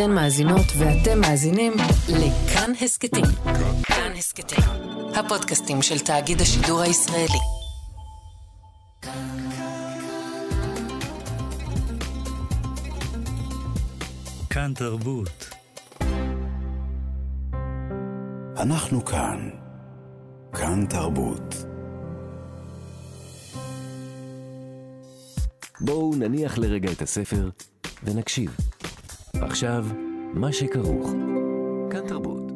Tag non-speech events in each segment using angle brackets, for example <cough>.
אתן מאזינות ואתם מאזינים לכאן הסכתים. כאן הסכתים, הפודקאסטים של תאגיד השידור הישראלי. כאן תרבות. אנחנו כאן. כאן תרבות. בואו נניח לרגע את הספר ונקשיב. עכשיו, מה שכרוך. כאן תרבות.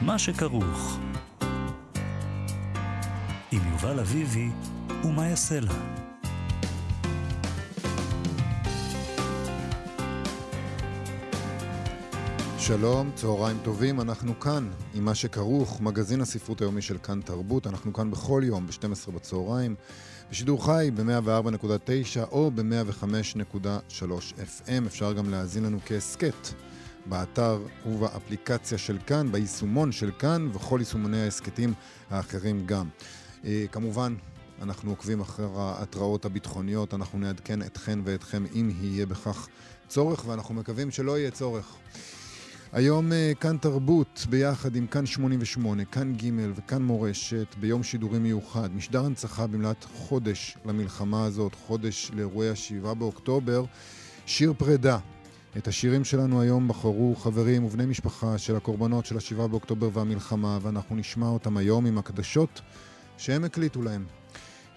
מה שכרוך. עם יובל אביבי ומה יעשה לה. שלום, צהריים טובים, אנחנו כאן עם מה שכרוך, מגזין הספרות היומי של כאן תרבות, אנחנו כאן בכל יום ב-12 בצהריים, בשידור חי ב-104.9 או ב-105.3 FM, אפשר גם להאזין לנו כהסכת באתר ובאפליקציה של כאן, ביישומון של כאן וכל יישומוני ההסכתים האחרים גם. אה, כמובן, אנחנו עוקבים אחר ההתראות הביטחוניות, אנחנו נעדכן אתכן ואתכם אם יהיה בכך צורך, ואנחנו מקווים שלא יהיה צורך. היום אה, כאן תרבות, ביחד עם כאן 88, כאן ג' וכאן מורשת, ביום שידורי מיוחד. משדר הנצחה במלאת חודש למלחמה הזאת, חודש לאירועי השבעה באוקטובר. שיר פרידה. את השירים שלנו היום בחרו חברים ובני משפחה של הקורבנות של השבעה באוקטובר והמלחמה, ואנחנו נשמע אותם היום עם הקדשות שהם הקליטו להם.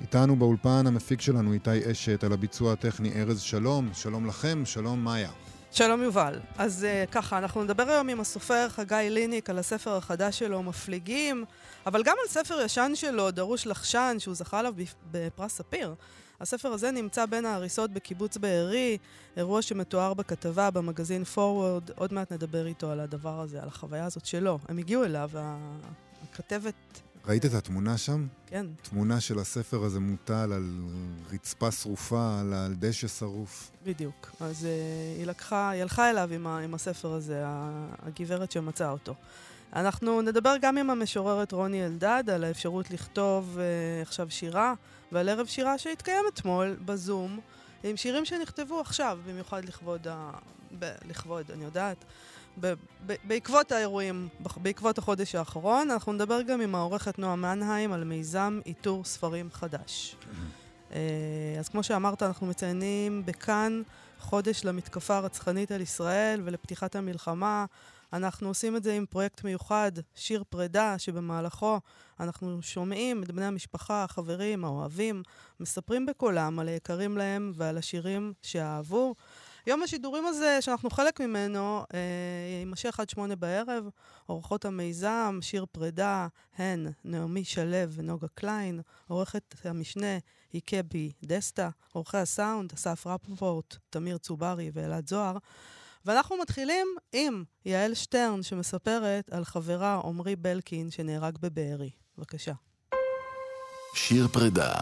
איתנו באולפן המפיק שלנו איתי אשת, על הביצוע הטכני ארז שלום. שלום לכם, שלום מאיה. שלום יובל. אז uh, ככה, אנחנו נדבר היום עם הסופר חגי ליניק על הספר החדש שלו, מפליגים, אבל גם על ספר ישן שלו, דרוש לחשן, שהוא זכה עליו בפרס ספיר. הספר הזה נמצא בין ההריסות בקיבוץ בארי, אירוע שמתואר בכתבה במגזין פורוורד, עוד מעט נדבר איתו על הדבר הזה, על החוויה הזאת שלו. הם הגיעו אליו, הכתבת ראית את התמונה שם? כן. תמונה של הספר הזה מוטל על רצפה שרופה, על, על דשא שרוף. בדיוק. אז uh, היא לקחה, היא הלכה אליו עם, ה, עם הספר הזה, הגברת שמצאה אותו. אנחנו נדבר גם עם המשוררת רוני אלדד על האפשרות לכתוב uh, עכשיו שירה, ועל ערב שירה שהתקיים אתמול בזום, עם שירים שנכתבו עכשיו, במיוחד לכבוד, ה... ב... לכבוד, אני יודעת, בעקבות האירועים, בעקבות החודש האחרון, אנחנו נדבר גם עם העורכת נועה מנהיים על מיזם איתור ספרים חדש. אה, אז כמו שאמרת, אנחנו מציינים בכאן חודש למתקפה הרצחנית על ישראל ולפתיחת המלחמה. אנחנו עושים את זה עם פרויקט מיוחד, שיר פרידה, שבמהלכו אנחנו שומעים את בני המשפחה, החברים, האוהבים, מספרים בקולם על היקרים להם ועל השירים שאהבו. יום השידורים הזה, שאנחנו חלק ממנו, אה, יימשך עד שמונה בערב. עורכות המיזם, שיר פרידה, הן נעמי שלו ונוגה קליין, עורכת המשנה היא קבי דסטה, עורכי הסאונד, אסף רפפורט, תמיר צוברי ואלעד זוהר. ואנחנו מתחילים עם יעל שטרן, שמספרת על חברה עמרי בלקין שנהרג בבארי. בבקשה. שיר פרידה,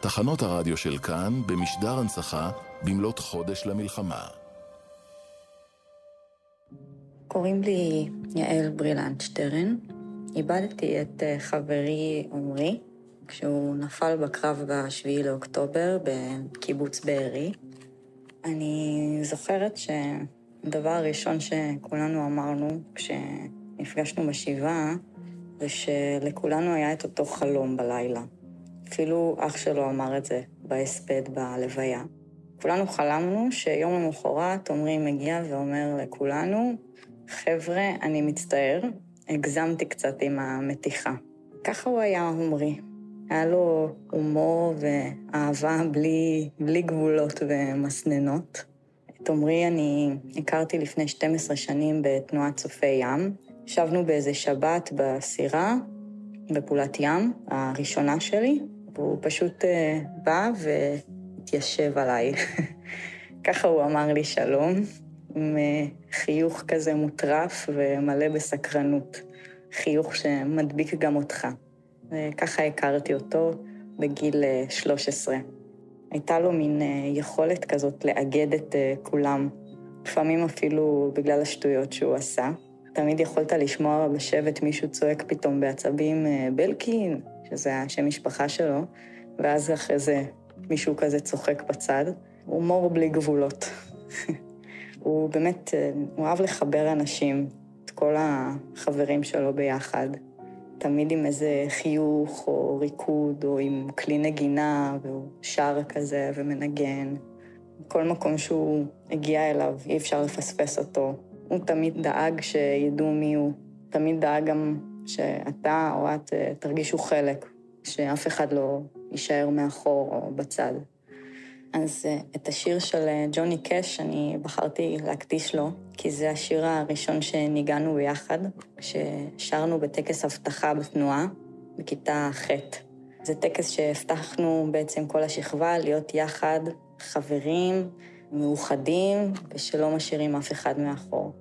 תחנות הרדיו של כאן במשדר הנצחה במלאת חודש למלחמה. קוראים לי יעל ברילנד שטרן. איבדתי את אה, חברי עמרי כשהוא נפל בקרב ב-7 לאוקטובר בקיבוץ בארי. אני זוכרת שהדבר הראשון שכולנו אמרנו כשנפגשנו בשבעה זה שלכולנו היה את אותו חלום בלילה. אפילו אח שלו אמר את זה בהספד בלוויה. כולנו חלמנו שיום למחרת עמרי מגיע ואומר לכולנו, חבר'ה, אני מצטער, הגזמתי קצת עם המתיחה. ככה הוא היה עמרי. היה לו הומור ואהבה בלי, בלי גבולות ומסננות. את עמרי אני הכרתי לפני 12 שנים בתנועת צופי ים. ישבנו באיזה שבת בסירה, בפעולת ים, הראשונה שלי, והוא פשוט uh, בא והתיישב עליי. ככה הוא אמר לי שלום, עם uh, חיוך כזה מוטרף ומלא בסקרנות. חיוך שמדביק גם אותך. וככה הכרתי אותו בגיל uh, 13. הייתה לו מין יכולת כזאת לאגד את כולם, לפעמים אפילו בגלל השטויות שהוא עשה. תמיד יכולת לשמוע בשבט מישהו צועק פתאום בעצבים, בלקין, שזה השם משפחה שלו, ואז אחרי זה מישהו כזה צוחק בצד. הומור בלי גבולות. <laughs> הוא באמת, הוא אהב לחבר אנשים, את כל החברים שלו ביחד. תמיד עם איזה חיוך או ריקוד או עם כלי נגינה, והוא שר כזה ומנגן. כל מקום שהוא הגיע אליו, אי אפשר לפספס אותו. הוא תמיד דאג שידעו מי הוא. תמיד דאג גם שאתה או את אה, תרגישו חלק, שאף אחד לא יישאר מאחור או בצד. אז אה, את השיר של אה, ג'וני קאש אני בחרתי להקדיש לו, כי זה השיר הראשון שניגענו ביחד, כששרנו בטקס אבטחה בתנועה, בכיתה ח'. זה טקס שהבטחנו בעצם כל השכבה להיות יחד, חברים, מאוחדים, ושלא משאירים אף אחד מאחור.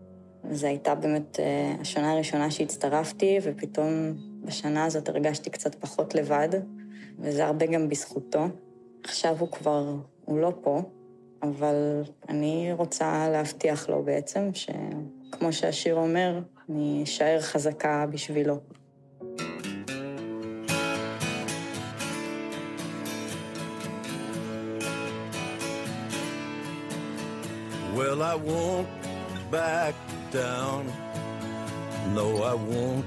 זו הייתה באמת אה, השנה הראשונה שהצטרפתי, ופתאום בשנה הזאת הרגשתי קצת פחות לבד, וזה הרבה גם בזכותו. עכשיו הוא כבר, הוא לא פה, אבל אני רוצה להבטיח לו בעצם, שכמו שהשיר אומר, אני אשאר חזקה בשבילו. Well, I won't back down. No, I won't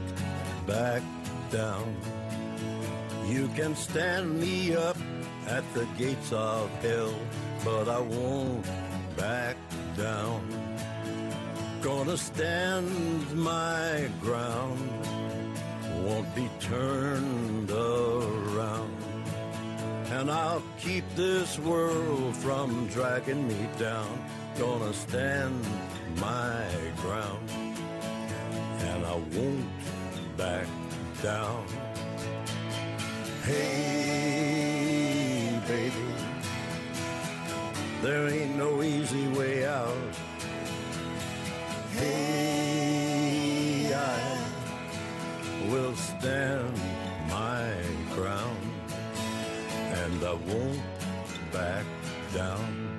back down. You can stand me up at the gates of hell, but I won't back down. Gonna stand my ground, won't be turned around. And I'll keep this world from dragging me down. Gonna stand my ground, and I won't back down. Hey, baby, there ain't no easy way out. Hey, I will stand my ground, and I won't back down.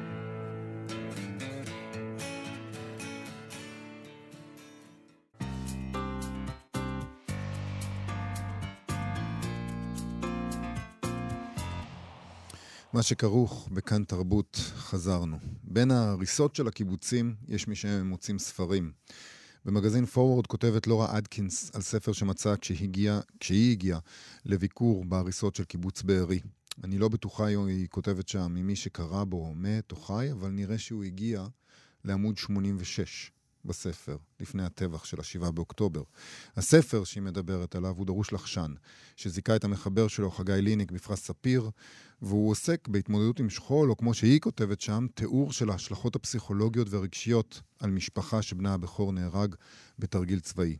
מה שכרוך בכאן תרבות חזרנו. בין ההריסות של הקיבוצים יש מי שמוצאים ספרים. במגזין פורוורד כותבת לורה אדקינס על ספר שמצאה כשהגיע, כשהיא הגיעה לביקור בהריסות של קיבוץ בארי. אני לא בטוחה, היא כותבת שם, ממי שקרא בו מת או חי, אבל נראה שהוא הגיע לעמוד 86 בספר, לפני הטבח של השבעה באוקטובר. הספר שהיא מדברת עליו הוא דרוש לחשן, שזיכה את המחבר שלו, חגי ליניק, בפרס ספיר, והוא עוסק בהתמודדות עם שכול, או כמו שהיא כותבת שם, תיאור של ההשלכות הפסיכולוגיות והרגשיות על משפחה שבנה הבכור נהרג בתרגיל צבאי.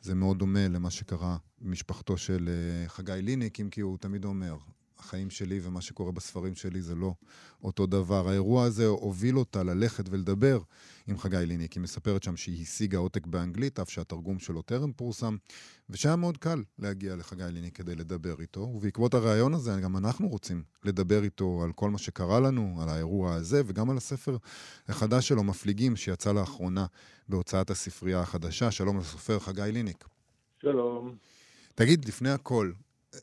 זה מאוד דומה למה שקרה במשפחתו של אה, חגי ליניק, אם כי הוא תמיד אומר, החיים שלי ומה שקורה בספרים שלי זה לא אותו דבר. האירוע הזה הוביל אותה ללכת ולדבר עם חגי ליניק. היא מספרת שם שהיא השיגה עותק באנגלית, אף שהתרגום שלו טרם פורסם, ושהיה מאוד קל להגיע לחגי ליניק כדי לדבר איתו. ובעקבות הריאיון הזה, גם אנחנו רוצים לדבר איתו על כל מה שקרה לנו, על האירוע הזה, וגם על הספר החדש שלו, מפליגים, שיצא לאחרונה בהוצאת הספרייה החדשה. שלום לסופר חגי ליניק. שלום. תגיד, לפני הכל,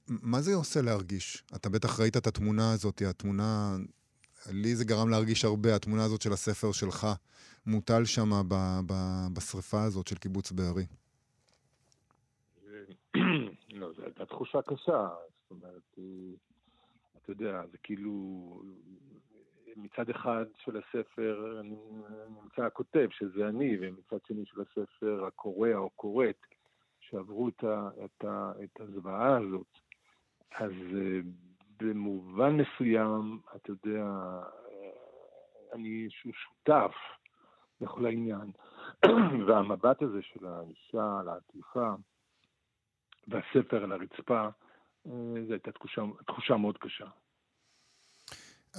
מה זה עושה להרגיש? אתה בטח ראית את התמונה הזאת, התמונה... לי זה גרם להרגיש הרבה, התמונה הזאת של הספר שלך, מוטל שם בשריפה הזאת של קיבוץ בארי. <clears throat> לא, זו הייתה תחושה קשה, זאת אומרת, אתה יודע, זה כאילו, מצד אחד של הספר נמצא הכותב, שזה אני, ומצד שני של הספר הקורא או קוראת, שעברו את, ה, את, ה, את הזוועה הזאת. אז uh, במובן מסוים, אתה יודע, אני איזשהו שותף לכל העניין. <clears throat> והמבט הזה של האישה על העטיפה והספר על הרצפה, uh, זו הייתה תחושה, תחושה מאוד קשה.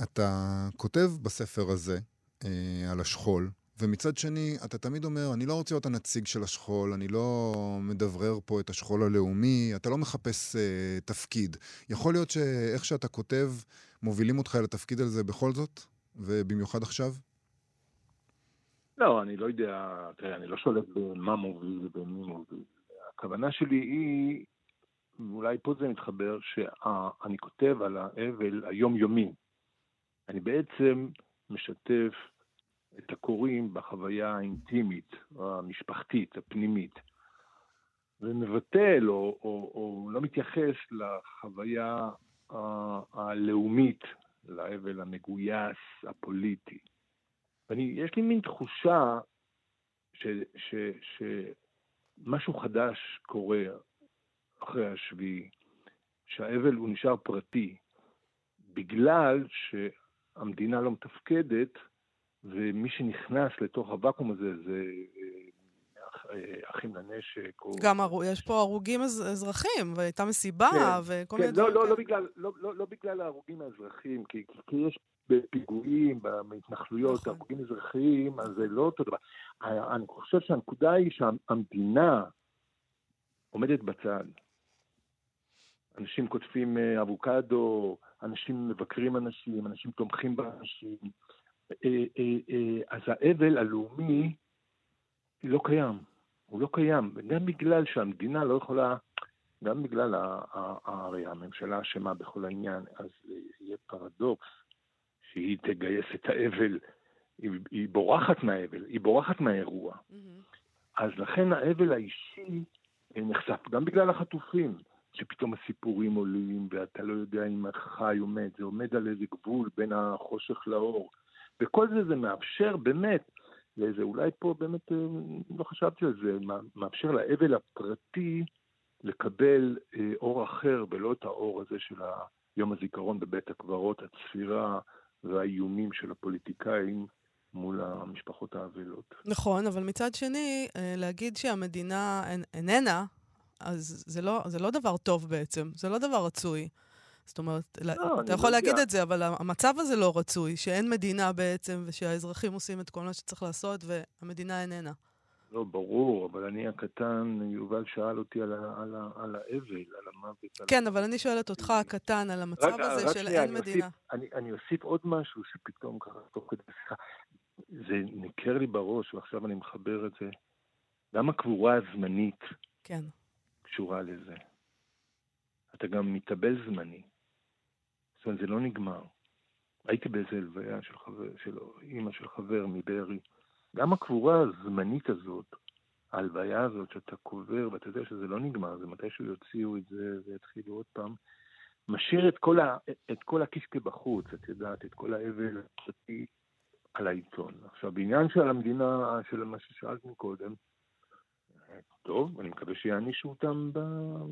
אתה כותב בספר הזה אה, על השכול, ומצד שני, אתה תמיד אומר, אני לא רוצה להיות הנציג של השכול, אני לא מדברר פה את השכול הלאומי, אתה לא מחפש אה, תפקיד. יכול להיות שאיך שאתה כותב, מובילים אותך לתפקיד הזה בכל זאת, ובמיוחד עכשיו? לא, אני לא יודע, תראה, אני לא שולט במה מוביל ובמי מוביל. הכוונה שלי היא, אולי פה זה מתחבר, שאני כותב על האבל היומיומי. אני בעצם משתף את הקוראים בחוויה האינטימית, המשפחתית, הפנימית, ומבטל או, או, או לא מתייחס לחוויה הלאומית, לאבל המגויס, הפוליטי. ויש לי מין תחושה שמשהו חדש קורה אחרי השביעי, שהאבל הוא נשאר פרטי, בגלל שהמדינה לא מתפקדת, ומי שנכנס לתוך הוואקום הזה זה אה, אחים לנשק. או... גם הר... יש פה הרוגים אז... אזרחים, והייתה מסיבה, כן, וכל כן, מיני לא, לא, לא, בגלל, לא, לא, לא בגלל ההרוגים האזרחים, כי, כי יש בפיגועים, בהתנחלויות, נכון. הרוגים אזרחיים, אז זה לא אותו דבר. אני חושב שהנקודה היא שהמדינה עומדת בצד. אנשים קוטפים אה, אבוקדו, אנשים מבקרים אנשים, אנשים תומכים באנשים. אה, אה, אז האבל הלאומי לא קיים, הוא לא קיים, וגם בגלל שהמדינה לא יכולה, גם בגלל, הרי הממשלה אשמה בכל העניין, אז יהיה פרדוקס שהיא תגייס את האבל, היא, היא בורחת מהאבל, היא בורחת מהאירוע. Mm-hmm. אז לכן האבל האישי נחשף, גם בגלל החטופים. שפתאום הסיפורים עולים ואתה לא יודע אם חי או מת, זה עומד על איזה גבול בין החושך לאור. וכל זה זה מאפשר באמת, לאיזה, אולי פה באמת, אה, לא חשבתי על זה, מאפשר לאבל הפרטי לקבל אה, אור אחר ולא את האור הזה של יום הזיכרון בבית הקברות, הצפירה והאיומים של הפוליטיקאים. מול המשפחות האבלות. נכון, אבל מצד שני, אה, להגיד שהמדינה איננה אז זה לא, זה לא דבר טוב בעצם, זה לא דבר רצוי. זאת אומרת, לא, אתה יכול לא להגיד. את זה, אבל המצב הזה לא רצוי, שאין מדינה בעצם, ושהאזרחים עושים את כל מה שצריך לעשות, והמדינה איננה. לא, ברור, אבל אני הקטן, יובל שאל אותי על, ה, על, ה, על האבל, על המוות. כן, על... אבל אני שואלת אותך, הקטן, על המצב רק, הזה רק של שנייה, אין אני מדינה. אוסיף, אני, אני אוסיף עוד משהו שפתאום ככה, תוך כדי שיחה, זה ניכר לי בראש, ועכשיו אני מחבר את זה. גם הקבורה הזמנית. כן. קשורה לזה. אתה גם מתאבל זמני. זאת אומרת, זה לא נגמר. הייתי באיזה הלוויה של חבר, של אימא של חבר מבארי. גם הקבורה הזמנית הזאת, ההלוויה הזאת שאתה קובר, ואתה יודע שזה לא נגמר, זה מתישהו יוציאו את זה ויתחילו עוד פעם, משאיר את כל, ה, את כל הקישקע בחוץ, את יודעת, את כל האבל הפרטי על העיתון. עכשיו, בעניין של המדינה, של מה ששאלת מקודם, טוב, אני מקווה שיענישו אותם ב,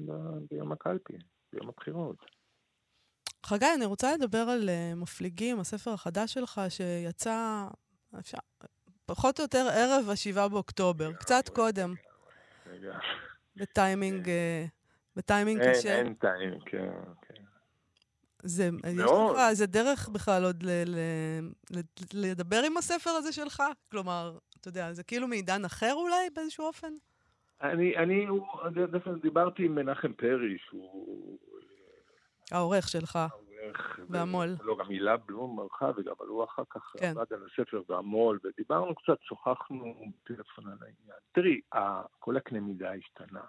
ב, ביום הקלפי, ביום הבחירות. חגי, אני רוצה לדבר על uh, מפליגים, הספר החדש שלך, שיצא, אפשר, פחות או יותר ערב ה-7 באוקטובר, קצת קודם. בטיימינג, כן. uh, בטיימינג קשה. אין טיימינג, כן, כן. זה, יש לך איזה דרך בכלל עוד ל, ל, ל, לדבר עם הספר הזה שלך? כלומר, אתה יודע, זה כאילו מעידן אחר אולי באיזשהו אופן? אני, אני, דווקא דיברתי עם מנחם פרי, שהוא... העורך שלך. והמו"ל. לא, גם הילה בלום ערכה, וגם עלו אחר כך כן. עבד על הספר והמו"ל, ודיברנו קצת, שוחחנו בטלפון על העניין. תראי, כל הקנה מידה השתנה.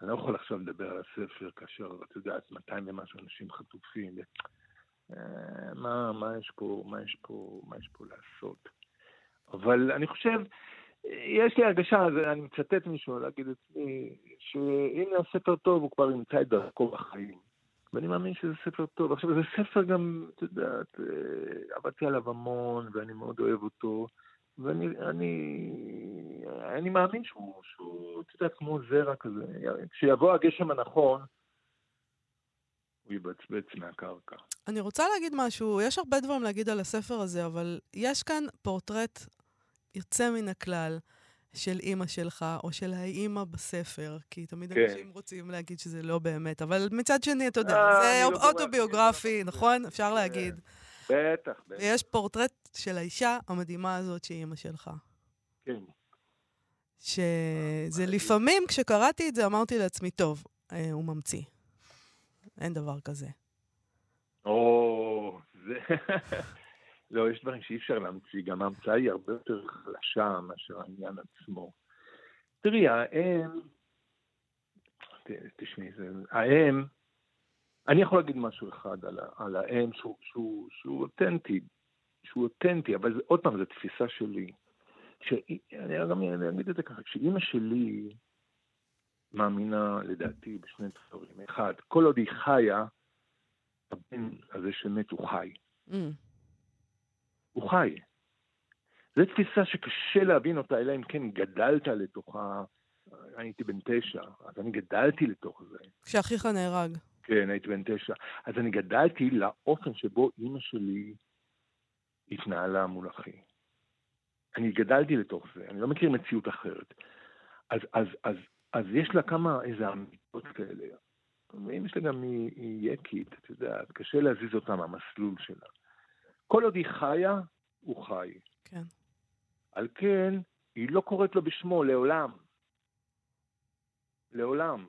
אני לא יכול עכשיו לדבר על הספר כאשר, את יודעת, 200 ומשהו אנשים חטופים. אה, מה, מה יש פה, מה יש פה, מה יש פה לעשות? אבל אני חושב, יש לי הרגשה, אני מצטט מישהו, להגיד אצלי, שהנה הספר טוב, הוא כבר ימצא את דרכו בחיים. ואני מאמין שזה ספר טוב. עכשיו, זה ספר גם, את יודעת, אה, עבדתי עליו המון, ואני מאוד אוהב אותו. ואני אני, אני מאמין שהוא, את יודעת, כמו זרע כזה. כשיבוא הגשם הנכון, הוא יבצבץ מהקרקע. אני רוצה להגיד משהו, יש הרבה דברים להגיד על הספר הזה, אבל יש כאן פורטרט יוצא מן הכלל של אימא שלך, או של האימא בספר, כי תמיד כן. אנשים רוצים להגיד שזה לא באמת, אבל מצד שני, אתה יודע, אה, זה לא אוטוביוגרפי, נכון? אפשר כן. להגיד. בטח, בטח. ויש פורטרט של האישה המדהימה הזאת שהיא אימא שלך. כן. שזה לפעמים, כשקראתי את זה, אמרתי לעצמי, טוב, אה, הוא ממציא. אין דבר כזה. או, זה... <laughs> לא, יש דברים שאי אפשר להמציא, גם ההמצאה היא הרבה יותר חלשה מאשר העניין עצמו. תראי, האם, תשמעי, זה... האם, אני יכול להגיד משהו אחד על, על האם שהוא, שהוא, שהוא אותנטי, שהוא אותנטי, אבל זה, עוד פעם, זו תפיסה שלי. שאני גם אגיד את זה ככה, כשאימא שלי מאמינה, לדעתי, בשני דברים. אחד, כל עוד היא חיה, הבן הזה שמת הוא חי. Mm. הוא חי. זו תפיסה שקשה להבין אותה, אלא אם כן גדלת לתוכה. אני הייתי בן תשע, אז אני גדלתי לתוך זה. כשאחיך נהרג. כן, הייתי בן תשע. אז אני גדלתי לאופן שבו אימא שלי התנהלה מול אחי. אני גדלתי לתוך זה, אני לא מכיר מציאות אחרת. אז, אז, אז, אז יש לה כמה, איזה אמיתות כאלה. ואם יש לה גם היא יקית, את יודעת, קשה להזיז אותה מהמסלול שלה. כל עוד היא חיה, הוא חי. כן. על כן, היא לא קוראת לו בשמו לעולם. לעולם.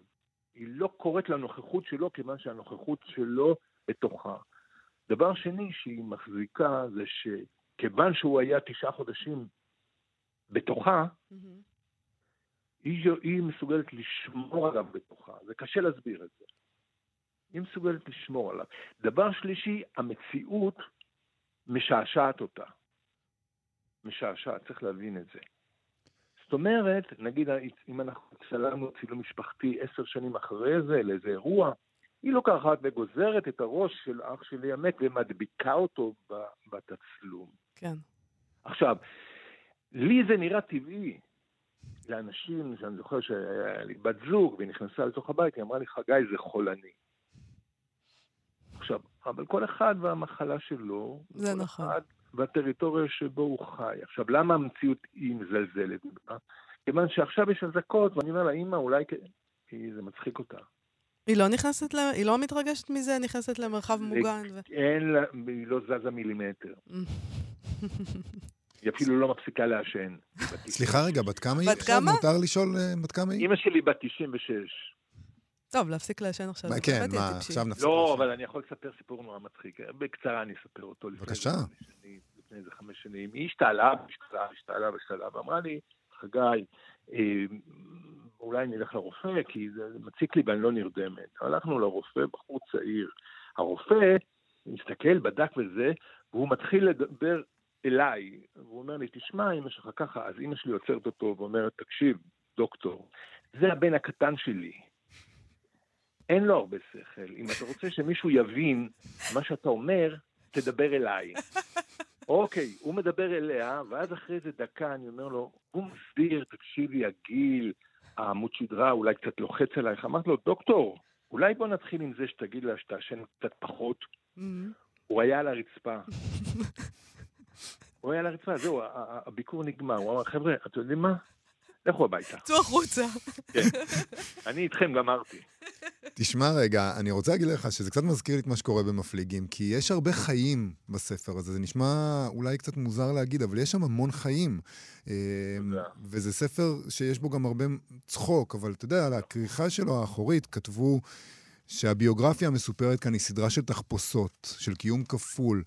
היא לא קוראת לנוכחות שלו כיוון שהנוכחות שלו בתוכה. דבר שני שהיא מחזיקה זה שכיוון שהוא היה תשעה חודשים בתוכה, mm-hmm. היא, היא מסוגלת לשמור עליו בתוכה. זה קשה להסביר את זה. היא מסוגלת לשמור עליו. דבר שלישי, המציאות משעשעת אותה. משעשעת, צריך להבין את זה. זאת אומרת, נגיד אם אנחנו צלמנו צילום משפחתי עשר שנים אחרי זה לאיזה אירוע, היא לוקחת וגוזרת את הראש של אח שלי המת ומדביקה אותו בתצלום. כן. עכשיו, לי זה נראה טבעי. לאנשים, שאני זוכר שהיה לי בת זוג והיא נכנסה לתוך הבית, היא אמרה לי, חגי, זה חולני. אבל כל אחד והמחלה שלו, זה נכון. אחד והטריטוריה שבו הוא חי. עכשיו, למה המציאות היא מזלזלת? כיוון שעכשיו יש אזעקות, ואני אומר לה, אימא, אולי כי זה מצחיק אותה. היא לא נכנסת, ל... היא לא מתרגשת מזה, נכנסת למרחב מוגן. ו... אין לה, היא לא זזה מילימטר. היא אפילו לא מפסיקה לעשן. סליחה רגע, בת כמה היא? בת כמה? מותר לשאול אה, בת כמה היא? אימא שלי בת 96. טוב, להפסיק לעשן עכשיו. כן, מה, עכשיו נפסיק לעשן. לא, אבל אני יכול לספר סיפור נורא מצחיק. בקצרה אני אספר אותו. בבקשה. לפני איזה חמש שנים. היא השתעלה, השתעלה, השתעלה, השתעלה, ואמרה לי, חגי, אה, אולי נלך לרופא, כי זה מציק לי ואני לא נרדמת. הלכנו לרופא, בחור צעיר. הרופא מסתכל, בדק וזה, והוא מתחיל לדבר אליי, והוא אומר לי, תשמע, אמא שלך ככה, אז אמא שלי עוצרת אותו ואומרת, תקשיב, דוקטור, זה הבן הקטן שלי. אין לו הרבה שכל. אם אתה רוצה שמישהו יבין מה שאתה אומר, תדבר אליי. אוקיי, הוא מדבר אליה, ואז אחרי איזה דקה אני אומר לו, הוא מסביר, תקשיבי, הגיל, העמוד שדרה אולי קצת לוחץ עלייך. אמרתי לו, דוקטור, אולי בוא נתחיל עם זה שתגיד לה שתעשן קצת פחות. Mm-hmm. הוא היה על הרצפה. הוא היה על הרצפה, זהו, הביקור נגמר. הוא אמר, חבר'ה, אתם יודעים מה? לכו הביתה. צאו החוצה. כן, אני איתכם גמרתי. תשמע רגע, אני רוצה להגיד לך שזה קצת מזכיר לי את מה שקורה במפליגים, כי יש הרבה חיים בספר הזה. זה נשמע אולי קצת מוזר להגיד, אבל יש שם המון חיים. אמ, וזה ספר שיש בו גם הרבה צחוק, אבל אתה יודע, על הכריכה שלו האחורית כתבו... שהביוגרפיה המסופרת כאן היא סדרה של תחפושות, של קיום כפול.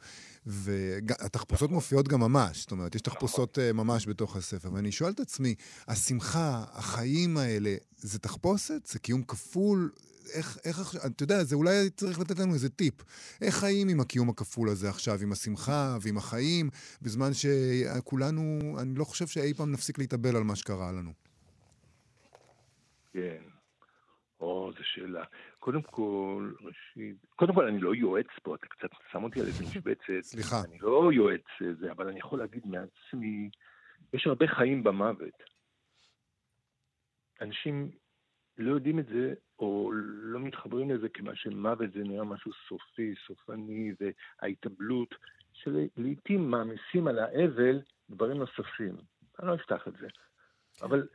והתחפושות מופיעות גם ממש, זאת אומרת, יש תחפושות uh, ממש בתוך הספר. ואני שואל את עצמי, השמחה, החיים האלה, זה תחפושת? זה קיום כפול? איך, איך עכשיו, אתה יודע, זה אולי צריך לתת לנו איזה טיפ. איך חיים עם הקיום הכפול הזה עכשיו, עם השמחה ועם החיים, בזמן שכולנו, אני לא חושב שאי פעם נפסיק להתאבל על מה שקרה לנו. כן. או, זו שאלה. קודם כל, ראשית, קודם כל אני לא יועץ פה, אתה קצת שם אותי על איזה <laughs> משבצת. סליחה. אני לא יועץ זה, אבל אני יכול להגיד מעצמי, יש הרבה חיים במוות. אנשים לא יודעים את זה, או לא מתחברים לזה כמה שמוות זה נראה משהו סופי, סופני, וההתאבלות, שלעיתים מעמיסים על האבל דברים נוספים. אני לא אפתח את זה. אבל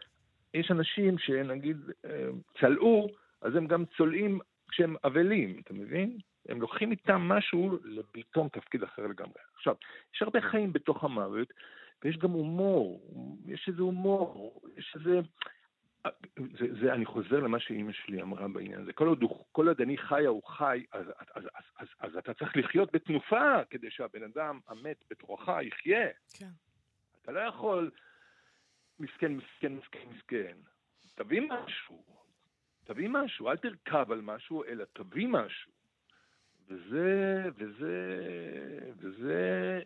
יש אנשים שנגיד אה, צלעו, אז הם גם צולעים כשהם אבלים, אתה מבין? הם לוקחים איתם משהו לפתאום תפקיד אחר לגמרי. עכשיו, יש הרבה חיים בתוך המוות, ויש גם הומור, יש איזה הומור, יש איזה... זה, זה, אני חוזר למה שאימא שלי אמרה בעניין הזה. כל עוד, כל עוד אני חיה הוא חי, אז, אז, אז, אז, אז, אז אתה צריך לחיות בתנופה כדי שהבן אדם המת בתוכך יחיה. כן. אתה לא יכול מסכן, מסכן, מסכן, מסכן. תביא משהו. תביא משהו, אל תרכב על משהו, אלא תביא משהו. וזה, וזה, וזה,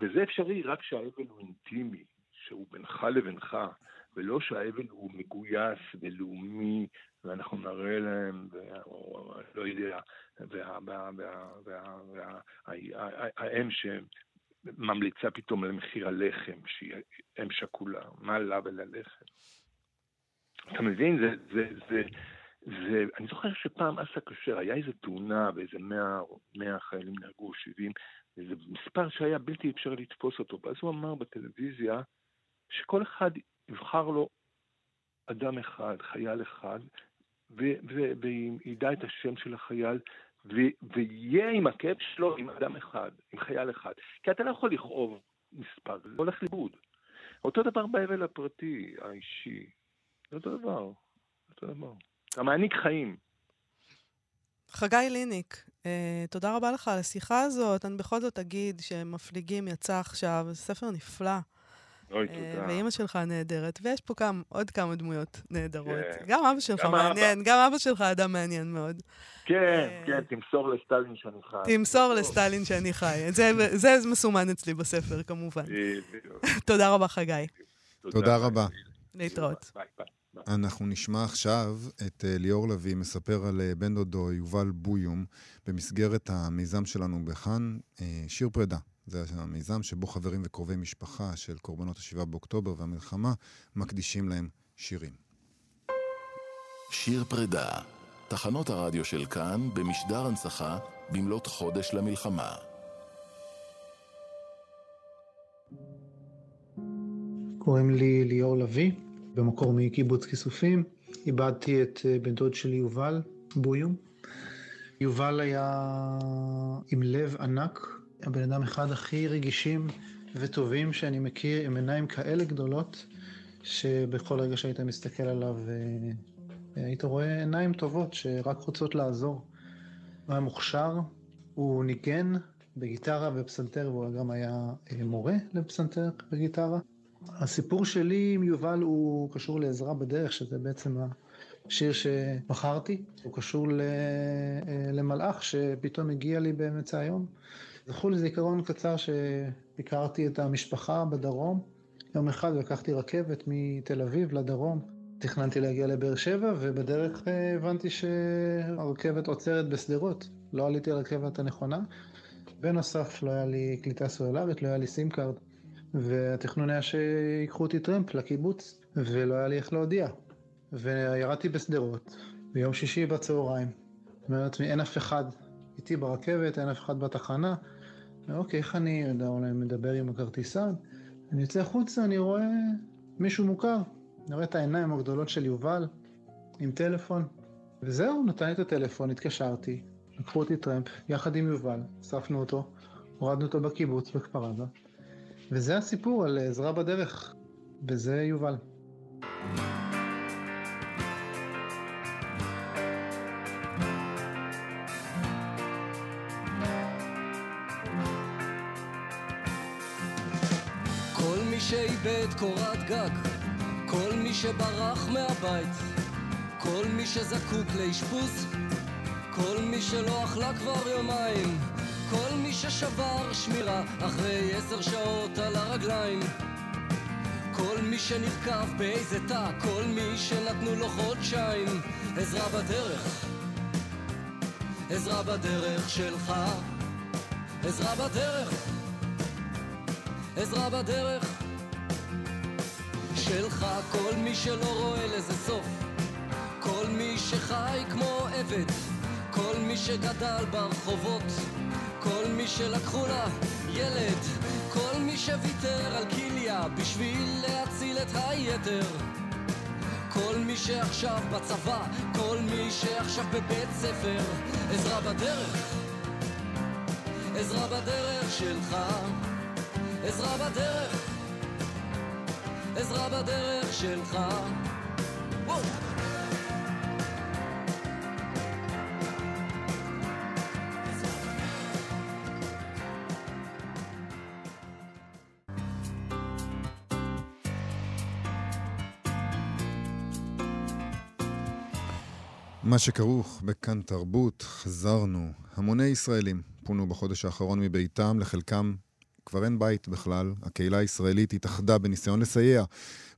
וזה אפשרי רק שהאבל הוא אינטימי, שהוא בינך לבינך, ולא שהאבל הוא מגויס ולאומי, ואנחנו נראה להם, או לא יודע, והאם שממליצה פתאום על מחיר הלחם, שהיא אם שכולה, מה לה וללחם? אתה מבין? זה, זה, זה, זה, אני זוכר שפעם אסא כשר, היה איזו תאונה ואיזה מאה, מאה חיילים נהרגו, שבעים, איזה מספר שהיה בלתי אפשר לתפוס אותו. ואז הוא אמר בטלוויזיה שכל אחד יבחר לו אדם אחד, חייל אחד, וידע את השם של החייל, ויהיה עם הכאב שלו עם אדם אחד, עם חייל אחד. כי אתה לא יכול לכאוב מספר, זה הולך לאיבוד. אותו דבר באבל הפרטי, האישי. זה אותו דבר. אותו דבר. אתה מעניק חיים. חגי ליניק, אה, תודה רבה לך על השיחה הזאת. אני בכל זאת אגיד שמפליגים יצא עכשיו, ספר נפלא. אוי, אה, תודה. ואימא שלך נהדרת, ויש פה גם, עוד כמה דמויות נהדרות. כן. גם אבא שלך גם מעניין, אבא. גם אבא שלך אדם מעניין מאוד. כן, אה, כן, תמסור לסטלין שאני חי. תמסור לסטלין שאני חי. זה, זה מסומן אצלי בספר, כמובן. <laughs> תודה רבה, חגי. תודה רבה. להתראות. ביי, ביי. אנחנו נשמע עכשיו את אה, ליאור לביא מספר על בן דודו יובל בויום במסגרת המיזם שלנו בכאן, שיר פרידה. זה המיזם שבו חברים וקרובי משפחה של קורבנות ה-7 באוקטובר והמלחמה מקדישים להם שירים. שיר פרידה, תחנות הרדיו של כאן במשדר הנצחה במלאת חודש למלחמה. קוראים לי ליאור לביא, במקור מקיבוץ כיסופים. איבדתי את אה, בן דוד שלי יובל בויום. יובל היה עם לב ענק, הבן אדם אחד הכי רגישים וטובים שאני מכיר, עם עיניים כאלה גדולות, שבכל רגע שהיית מסתכל עליו, אה, היית רואה עיניים טובות שרק רוצות לעזור. הוא היה מוכשר, הוא ניגן בגיטרה ובפסנתר, והוא גם היה אה, מורה לפסנתר וגיטרה. הסיפור שלי עם יובל הוא קשור לעזרה בדרך, שזה בעצם השיר שבחרתי. הוא קשור למלאך שפתאום הגיע לי באמצע היום. זכור לי זיכרון קצר שביקרתי את המשפחה בדרום. יום אחד לקחתי רכבת מתל אביב לדרום. תכננתי להגיע לבאר שבע, ובדרך אה, הבנתי שהרכבת עוצרת בשדרות. לא עליתי על הרכבת הנכונה. בנוסף, לא היה לי קליטה סלולרית, לא היה לי SIM card. והתכנון היה שיקחו אותי טרמפ לקיבוץ, ולא היה לי איך להודיע. וירדתי בשדרות, ביום שישי בצהריים. אומר לעצמי, אין אף אחד איתי ברכבת, אין אף אחד בתחנה. אוקיי, איך אני יודע, אולי מדבר עם הכרטיסן? אני יוצא החוצה, אני רואה מישהו מוכר. אני רואה את העיניים הגדולות של יובל עם טלפון. וזהו, נתן לי את הטלפון, התקשרתי, לקחו אותי טרמפ, יחד עם יובל, אספנו אותו, הורדנו אותו בקיבוץ בכפר עזה. וזה הסיפור על עזרה בדרך, וזה יובל. שאיבד קורת גג, כל מי שברח מהבית, כל מי שזקוק לאשפוז, כל מי שלא אכלה כבר יומיים, כל מי ששבר שמירה אחרי עשר שעות על הרגליים, כל מי שנרכב באיזה תא, כל מי שנתנו לו חודשיים, עזרה בדרך, עזרה בדרך שלך, עזרה בדרך, עזרה בדרך. שלך. כל מי שלא רואה לזה סוף כל מי שחי כמו עבד כל מי שגדל ברחובות כל מי שלקחו לה ילד כל מי שוויתר על כליה בשביל להציל את היתר כל מי שעכשיו בצבא, כל מי שעכשיו בבית ספר, עזרה בדרך, עזרה בדרך שלך, עזרה בדרך עזרה בדרך שלך. מה שכרוך בכאן תרבות, חזרנו. המוני ישראלים פונו בחודש האחרון מביתם, לחלקם כבר אין בית בכלל. הקהילה הישראלית התאחדה בניסיון לסייע.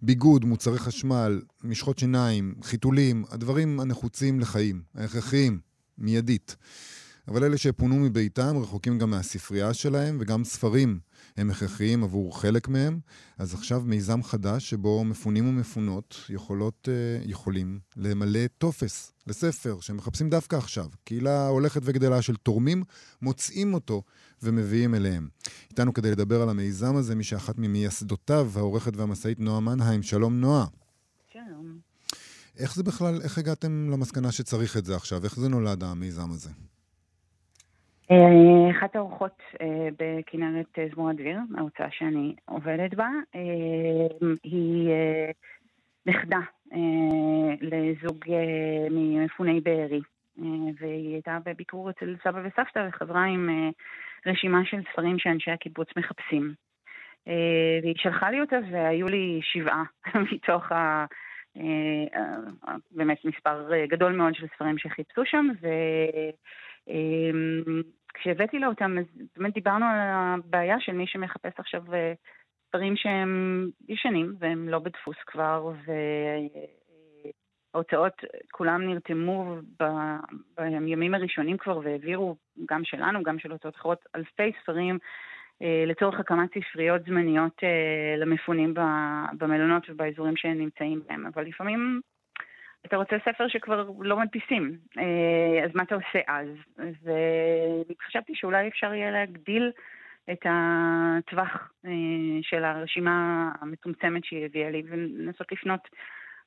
ביגוד, מוצרי חשמל, משחות שיניים, חיתולים, הדברים הנחוצים לחיים, ההכרחיים, מיידית. אבל אלה שפונו מביתם רחוקים גם מהספרייה שלהם, וגם ספרים הם הכרחיים עבור חלק מהם. אז עכשיו מיזם חדש שבו מפונים ומפונות יכולות, אה, יכולים למלא טופס לספר שהם מחפשים דווקא עכשיו. קהילה הולכת וגדלה של תורמים מוצאים אותו ומביאים אליהם. איתנו כדי לדבר על המיזם הזה, מי שאחת ממייסדותיו, העורכת והמשאית נועה מנהיים. שלום נועה. שלום. איך זה בכלל, איך הגעתם למסקנה שצריך את זה עכשיו? איך זה נולד המיזם הזה? אה, אחת האורחות אה, בכנרת אה, זמור הדביר, ההוצאה שאני עובדת בה, היא נכדה לזוג ממפוני בארי, והיא הייתה בביקור אצל סבא וסבתא וחזרה עם רשימה של ספרים שאנשי הקיבוץ מחפשים. והיא שלחה לי אותה והיו לי שבעה <laughs> מתוך ה... באמת מספר גדול מאוד של ספרים שחיפשו שם, ו... אמ, כשהבאתי לה אותם, אז באמת דיברנו על הבעיה של מי שמחפש עכשיו אה, ספרים שהם ישנים והם לא בדפוס כבר, וההוצאות כולם נרתמו בימים הראשונים כבר והעבירו, גם שלנו, גם של הוצאות אחרות, אלפי ספרים אה, לצורך הקמת ספריות זמניות אה, למפונים במלונות ובאזורים שהם נמצאים בהם. אבל לפעמים אתה רוצה ספר שכבר לא מדפיסים, אה, אז מה אתה עושה אז? וחשבתי שאולי אפשר יהיה להגדיל את הטווח אה, של הרשימה המצומצמת שהיא הביאה לי, ולנסות לפנות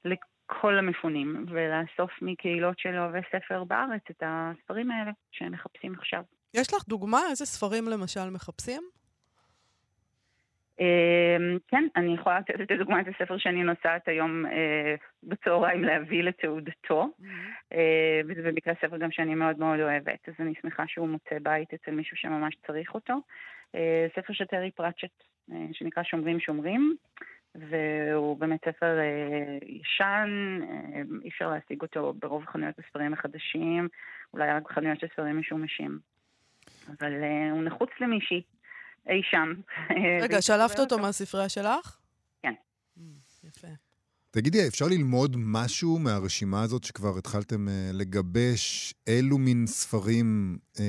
לכל המפונים, ולאסוף מקהילות של אוהבי ספר בארץ את הספרים האלה שהם מחפשים עכשיו. יש לך דוגמה? איזה ספרים למשל מחפשים? אמ, כן, אני יכולה לתת את הדוגמא את הספר שאני נוסעת היום אה, בצהריים להביא לתעודתו, mm-hmm. אה, וזה במקרה ספר גם שאני מאוד מאוד אוהבת, אז אני שמחה שהוא מוצא בית אצל מישהו שממש צריך אותו. אה, ספר של טרי פרצ'ט, שנקרא שומרים שומרים, והוא באמת ספר ישן, אי אפשר להשיג אותו ברוב חנויות הספרים החדשים, אולי רק בחנויות של ספרים משומשים. אבל הוא נחוץ למישהי. אי שם. רגע, שלפת אותו מהספרייה שלך? כן. Mm, יפה. תגידי, אפשר ללמוד משהו מהרשימה הזאת שכבר התחלתם uh, לגבש? אילו מין ספרים uh,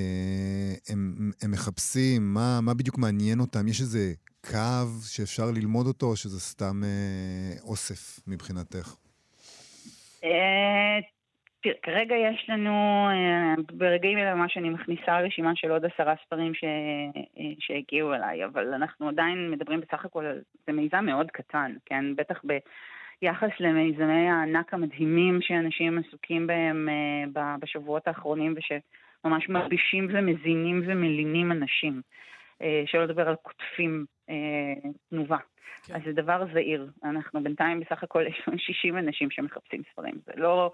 הם, הם מחפשים? מה, מה בדיוק מעניין אותם? יש איזה קו שאפשר ללמוד אותו, או שזה סתם uh, אוסף מבחינתך? תראה, כרגע יש לנו, אה, ברגעים אלה ממש אני מכניסה רשימה של עוד עשרה ספרים ש... אה, שהגיעו אליי, אבל אנחנו עדיין מדברים בסך הכל, זה מיזם מאוד קטן, כן? בטח ביחס למיזמי הענק המדהימים שאנשים עסוקים בהם אה, בשבועות האחרונים ושממש מלבישים ומזינים ומלינים אנשים. שלא לדבר על קוטפים תנובה. כן. אז זה דבר זעיר. אנחנו בינתיים בסך הכל יש לנו 60 אנשים שמחפשים ספרים. זה לא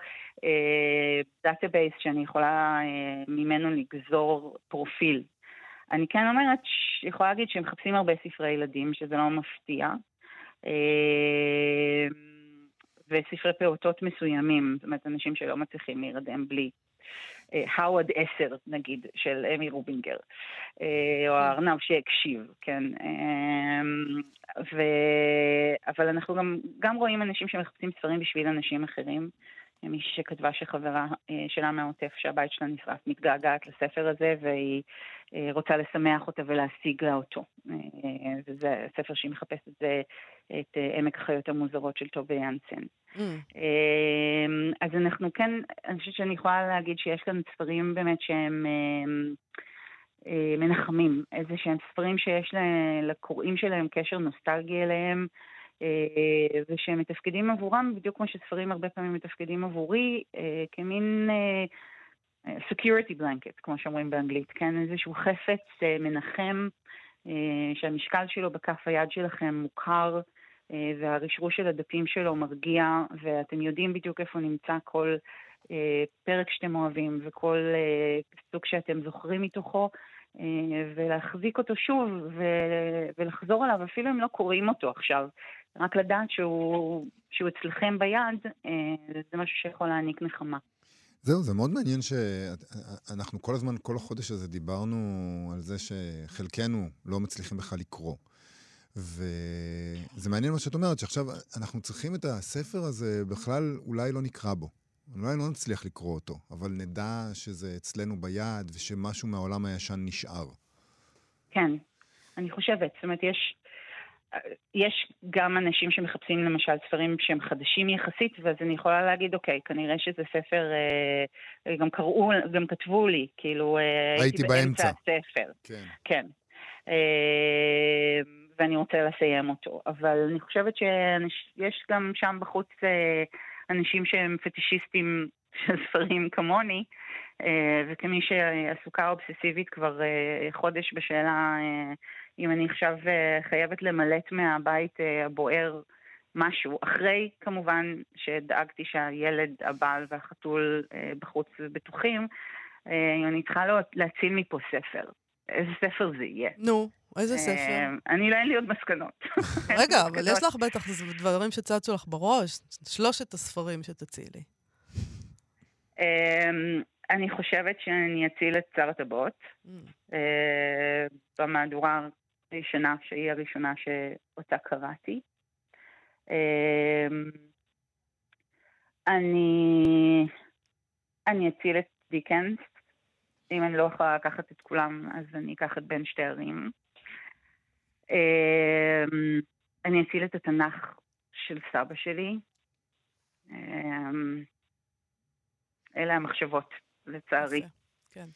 database אה, שאני יכולה אה, ממנו לגזור פרופיל. אני כן אומרת, יכולה להגיד שהם מחפשים הרבה ספרי ילדים, שזה לא מפתיע. אה, וספרי פעוטות מסוימים, זאת אומרת, אנשים שלא מצליחים להירדם בלי האווד אה, 10, נגיד, של אמי רובינגר, אה, או הארנב שהקשיב, כן. אמ, ו... אבל אנחנו גם, גם רואים אנשים שמחפשים ספרים בשביל אנשים אחרים. מישהי שכתבה שחברה אה, שלה מהעוטף שהבית שלה נשרף מתגעגעת לספר הזה והיא רוצה לשמח אותה ולהשיג לה אותו. וזה ספר שהיא מחפשת, זה את עמק החיות המוזרות של טובי יאנסן. Mm. אמ, אז אנחנו כן, אני חושבת שאני יכולה להגיד שיש כאן ספרים באמת שהם אמ, אה, מנחמים, איזה שהם ספרים שיש לקוראים שלהם קשר נוסטלגי אליהם, אה, ושהם מתפקדים עבורם, בדיוק כמו שספרים הרבה פעמים מתפקדים עבורי, אה, כמין security blanket, כמו שאומרים באנגלית, כן? איזשהו חפץ מנחם, שהמשקל שלו בכף היד שלכם מוכר. אה, והרשרוש של הדפים שלו מרגיע, ואתם יודעים בדיוק איפה נמצא כל אה, פרק שאתם אוהבים וכל אה, סוג שאתם זוכרים מתוכו, ולהחזיק אותו שוב ולחזור עליו, אפילו אם לא קוראים אותו עכשיו. רק לדעת שהוא, שהוא אצלכם ביד, זה משהו שיכול להעניק נחמה. זהו, זה מאוד מעניין שאנחנו כל הזמן, כל החודש הזה דיברנו על זה שחלקנו לא מצליחים בכלל לקרוא. וזה מעניין מה שאת אומרת, שעכשיו אנחנו צריכים את הספר הזה, בכלל אולי לא נקרא בו. אולי לא נצליח לקרוא אותו, אבל נדע שזה אצלנו ביד ושמשהו מהעולם הישן נשאר. כן, אני חושבת. זאת אומרת, יש, יש גם אנשים שמחפשים למשל ספרים שהם חדשים יחסית, ואז אני יכולה להגיד, אוקיי, כנראה שזה ספר, אה, גם קראו, גם כתבו לי, כאילו, אה, הייתי באמצע הספר. כן. כן. אה, ואני רוצה לסיים אותו. אבל אני חושבת שיש גם שם בחוץ אנשים שהם פטישיסטים <laughs> של ספרים כמוני, וכמי שעסוקה אובססיבית כבר חודש בשאלה אם אני עכשיו אה, חייבת למלט מהבית אה, הבוער משהו, אחרי כמובן שדאגתי שהילד, הבעל והחתול אה, בחוץ ובטוחים, אני צריכה להציל מפה ספר. איזה ספר זה יהיה? נו, איזה ספר? אני לא, אין לי עוד מסקנות. <laughs> רגע, אבל יש לך בטח דברים שצצו לך בראש, שלושת הספרים שתצילי. אמ, אני חושבת שאני אציל את שר הטבעות. Mm. במהדורה ראשונה, שהיא הראשונה שאותה קראתי. אמ, אני, אני אציל את דיקנס. אם אני לא יכולה לקחת את כולם, אז אני אקח את בין שתי ערים. אמ, אני אציל את התנ"ך של סבא שלי. אמ, אלה המחשבות, לצערי. כן.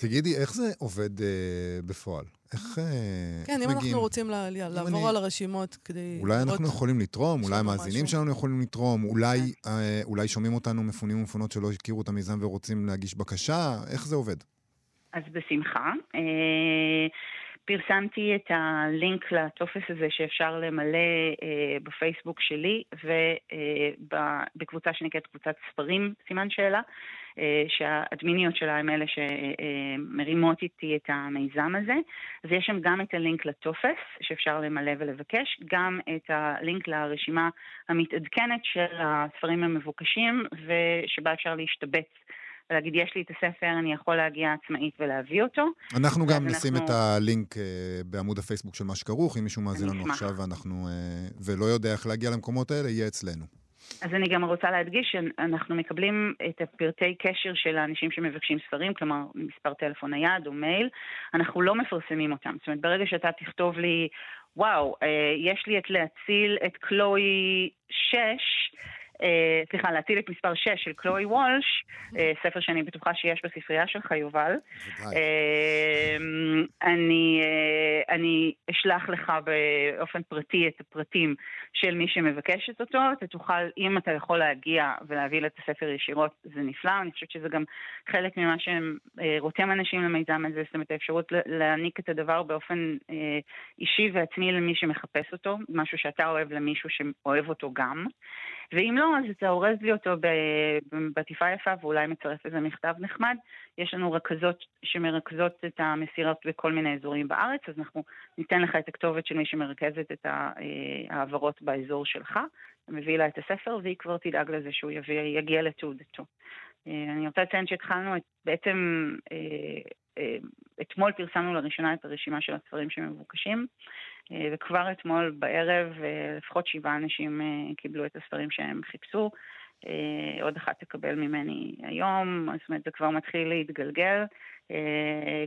תגידי, איך זה עובד אה, בפועל? איך, אה, כן, אם אנחנו רוצים לעבור על הרשימות כדי... אולי אנחנו יכולים לתרום, אולי המאזינים שלנו יכולים לתרום, אולי, כן. אה, אולי שומעים אותנו מפונים ומפונות שלא הכירו את המיזם ורוצים להגיש בקשה, איך זה עובד? אז בשמחה. אה, פרסמתי את הלינק לטופס הזה שאפשר למלא אה, בפייסבוק שלי ובקבוצה שנקראת קבוצת ספרים, סימן שאלה, אה, שהאדמיניות שלה הם אלה שמרימות איתי את המיזם הזה. אז יש שם גם את הלינק לטופס שאפשר למלא ולבקש, גם את הלינק לרשימה המתעדכנת של הספרים המבוקשים ושבה אפשר להשתבץ. ולהגיד, יש לי את הספר, אני יכול להגיע עצמאית ולהביא אותו. אנחנו גם נשים אנחנו... את הלינק uh, בעמוד הפייסבוק של מה שכרוך, אם מישהו מאזין לנו עכשיו ואנחנו, uh, ולא יודע איך להגיע למקומות האלה, יהיה אצלנו. אז אני גם רוצה להדגיש שאנחנו מקבלים את הפרטי קשר של האנשים שמבקשים ספרים, כלומר מספר טלפון נייד או מייל, אנחנו לא מפרסמים אותם. זאת אומרת, ברגע שאתה תכתוב לי, וואו, אה, יש לי את להציל את קלואי 6, אה, סליחה, להציל את מספר 6 של קלואי וולש, אה, ספר שאני בטוחה שיש בספרייה שלך, יובל. אה, אני, אני אשלח לך באופן פרטי את הפרטים של מי שמבקשת אותו. אתה תוכל, אם אתה יכול להגיע ולהביא את הספר ישירות, זה נפלא. אני חושבת שזה גם חלק ממה שרותם אנשים למיזם הזה, זאת אומרת, האפשרות להעניק את הדבר באופן אישי ועצמי למי שמחפש אותו, משהו שאתה אוהב למישהו שאוהב אותו גם. ואם לא, אז אתה אורז לי אותו בעטיפה יפה ואולי מצרף איזה מכתב נחמד. יש לנו רכזות שמרכזות את המסירות בכל מיני אזורים בארץ, אז אנחנו ניתן לך את הכתובת של מי שמרכזת את אה, ההעברות באזור שלך, מביא לה את הספר והיא כבר תדאג לזה שהוא יביא, יגיע לתעודתו. אה, אני רוצה לציין שהתחלנו את, בעצם, אה, אתמול פרסמנו לראשונה את הרשימה של הספרים שמבוקשים. אה, וכבר אתמול בערב אה, לפחות שבעה אנשים אה, קיבלו את הספרים שהם חיפשו. עוד אחת תקבל ממני היום, זאת אומרת זה כבר מתחיל להתגלגל,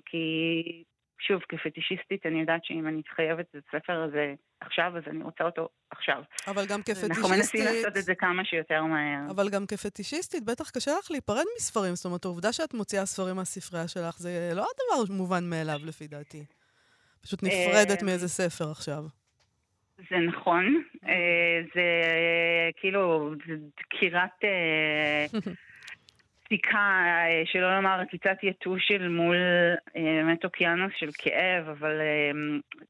כי שוב, כפטישיסטית אני יודעת שאם אני חייבת את הספר הזה עכשיו, אז אני רוצה אותו עכשיו. אבל גם כפטישיסטית... אנחנו מנסים לעשות את זה כמה שיותר מהר. אבל גם כפטישיסטית, בטח קשה לך להיפרד מספרים. זאת אומרת, העובדה שאת מוציאה ספרים מהספרייה שלך, זה לא הדבר מובן מאליו לפי דעתי. פשוט נפרדת מאיזה ספר עכשיו. זה נכון, אה, זה כאילו דקירת סיכה, אה, <laughs> אה, שלא לומר עקיצת יתוש של מול באמת אוקיינוס של כאב, אבל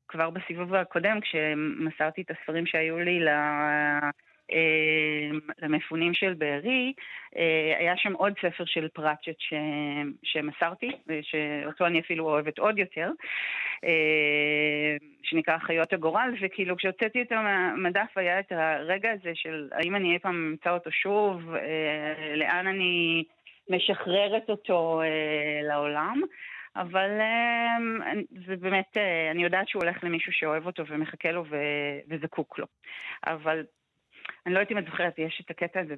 כבר בסיבוב הקודם, כשמסרתי את הספרים שהיו לי אה, למפונים של בארי, אה, היה שם עוד ספר של פראצ'ט ש... שמסרתי, שאותו אני אפילו אוהבת עוד יותר, אה, שנקרא חיות הגורל, וכאילו כשהוצאתי אותו מהמדף היה את הרגע הזה של האם אני אי פעם אמצא אותו שוב, לאן אני משחררת אותו לעולם. אבל זה באמת, אני יודעת שהוא הולך למישהו שאוהב אותו ומחכה לו וזקוק לו. אבל אני לא יודעת אם את זוכרת, יש את הקטע הזה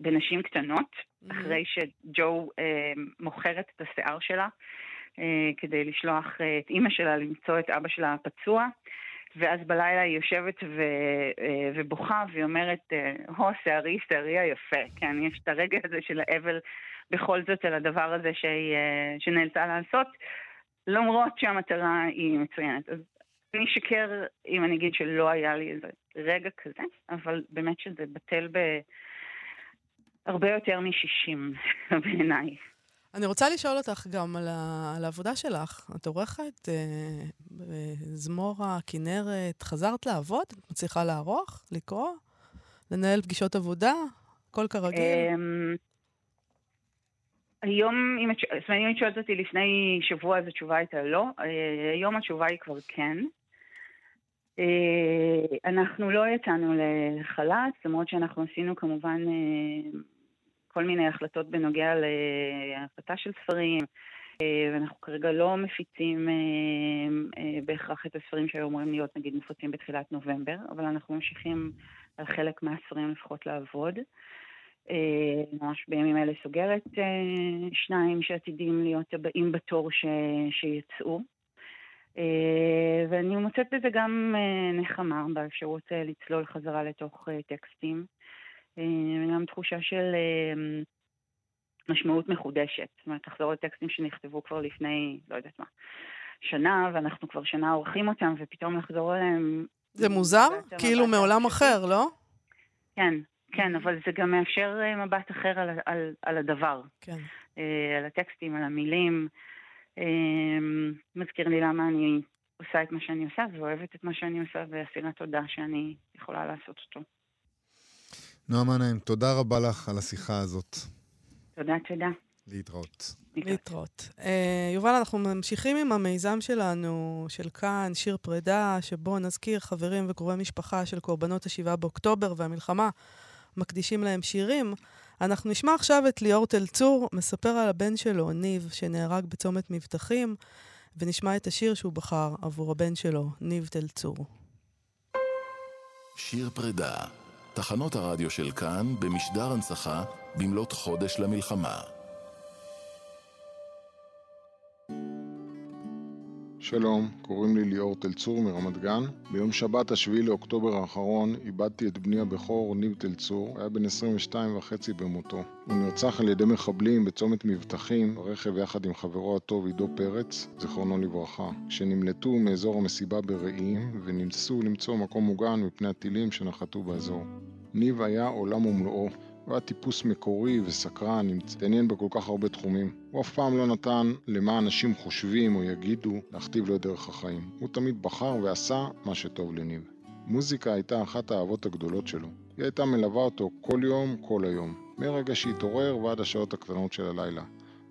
בנשים קטנות, mm-hmm. אחרי שג'ו אה, מוכרת את השיער שלה אה, כדי לשלוח אה, את אימא שלה למצוא את אבא שלה הפצוע. ואז בלילה היא יושבת ו, אה, ובוכה, והיא אומרת, אה, הו, שערי, שערי היפה. כן, יש את הרגע הזה של האבל בכל זאת על הדבר הזה שהיא, אה, שנאלצה לעשות, למרות שהמטרה היא מצוינת. אז אני אשקר אם אני אגיד שלא היה לי איזה רגע כזה, אבל באמת שזה בטל בהרבה יותר מ-60 <laughs> בעיניי. אני רוצה לשאול אותך גם על, ה... על העבודה שלך. את עורכת אה, זמורה, כנרת, חזרת לעבוד? את מצליחה לערוך, לקרוא, לנהל פגישות עבודה? הכל כרגיל? אמ, היום, אם את שואלת אותי לפני שבוע, אז התשובה הייתה לא. אה, היום התשובה היא כבר כן. אה, אנחנו לא יצאנו לחל"ת, למרות שאנחנו עשינו כמובן אה, כל מיני החלטות בנוגע להחלטה של ספרים, אה, ואנחנו כרגע לא מפיצים בהכרח את הספרים שהיו אמורים להיות נגיד מופצים בתחילת נובמבר, אבל אנחנו ממשיכים על חלק מהספרים לפחות לעבוד. ממש בימים אלה סוגרת שניים שעתידים להיות הבאים בתור ש... שיצאו. אה, ואני מוצאת בזה גם אה, נחמה באפשרות אה, לצלול חזרה לתוך טקסטים, וגם תחושה של משמעות מחודשת. זאת אומרת, לחזור לטקסטים שנכתבו כבר לפני, לא יודעת מה, שנה, ואנחנו כבר שנה עורכים אותם, ופתאום לחזור אליהם... זה מוזר? כאילו מעולם אחר, לא? כן, כן, אבל זה גם מאפשר מבט אחר על, על, על הדבר. כן. על הטקסטים, על המילים. אמ, מזכיר לי למה אני עושה את מה שאני עושה ואוהבת את מה שאני עושה ואסירת תודה שאני יכולה לעשות אותו. נועה מנהיים, תודה רבה לך על השיחה הזאת. תודה, תודה. להתראות. להתראות. Uh, יובל, אנחנו ממשיכים עם המיזם שלנו, של כאן, שיר פרידה, שבו נזכיר חברים וקרובי משפחה של קורבנות ה-7 באוקטובר והמלחמה, מקדישים להם שירים. אנחנו נשמע עכשיו את ליאור תל צור מספר על הבן שלו, ניב, שנהרג בצומת מבטחים, ונשמע את השיר שהוא בחר עבור הבן שלו, ניב תל צור. שיר פרידה, תחנות הרדיו של כאן במשדר הנצחה במלאת חודש למלחמה. שלום, קוראים לי ליאור תלצור מרמת גן. ביום שבת השביעי לאוקטובר האחרון איבדתי את בני הבכור, ניב תלצור, היה בן 22 וחצי במותו. הוא נרצח על ידי מחבלים בצומת מבטחים, ברכב יחד עם חברו הטוב עידו פרץ, זיכרונו לברכה, כשנמלטו מאזור המסיבה ברעים וניסו למצוא מקום מוגן מפני הטילים שנחתו באזור. ניב היה עולם ומלואו. הוא היה טיפוס מקורי וסקרן, התעניין בכל כך הרבה תחומים. הוא אף פעם לא נתן למה אנשים חושבים או יגידו להכתיב לו את דרך החיים. הוא תמיד בחר ועשה מה שטוב לניב. מוזיקה הייתה אחת האהבות הגדולות שלו. היא הייתה מלווה אותו כל יום, כל היום. מרגע שהתעורר ועד השעות הקטנות של הלילה.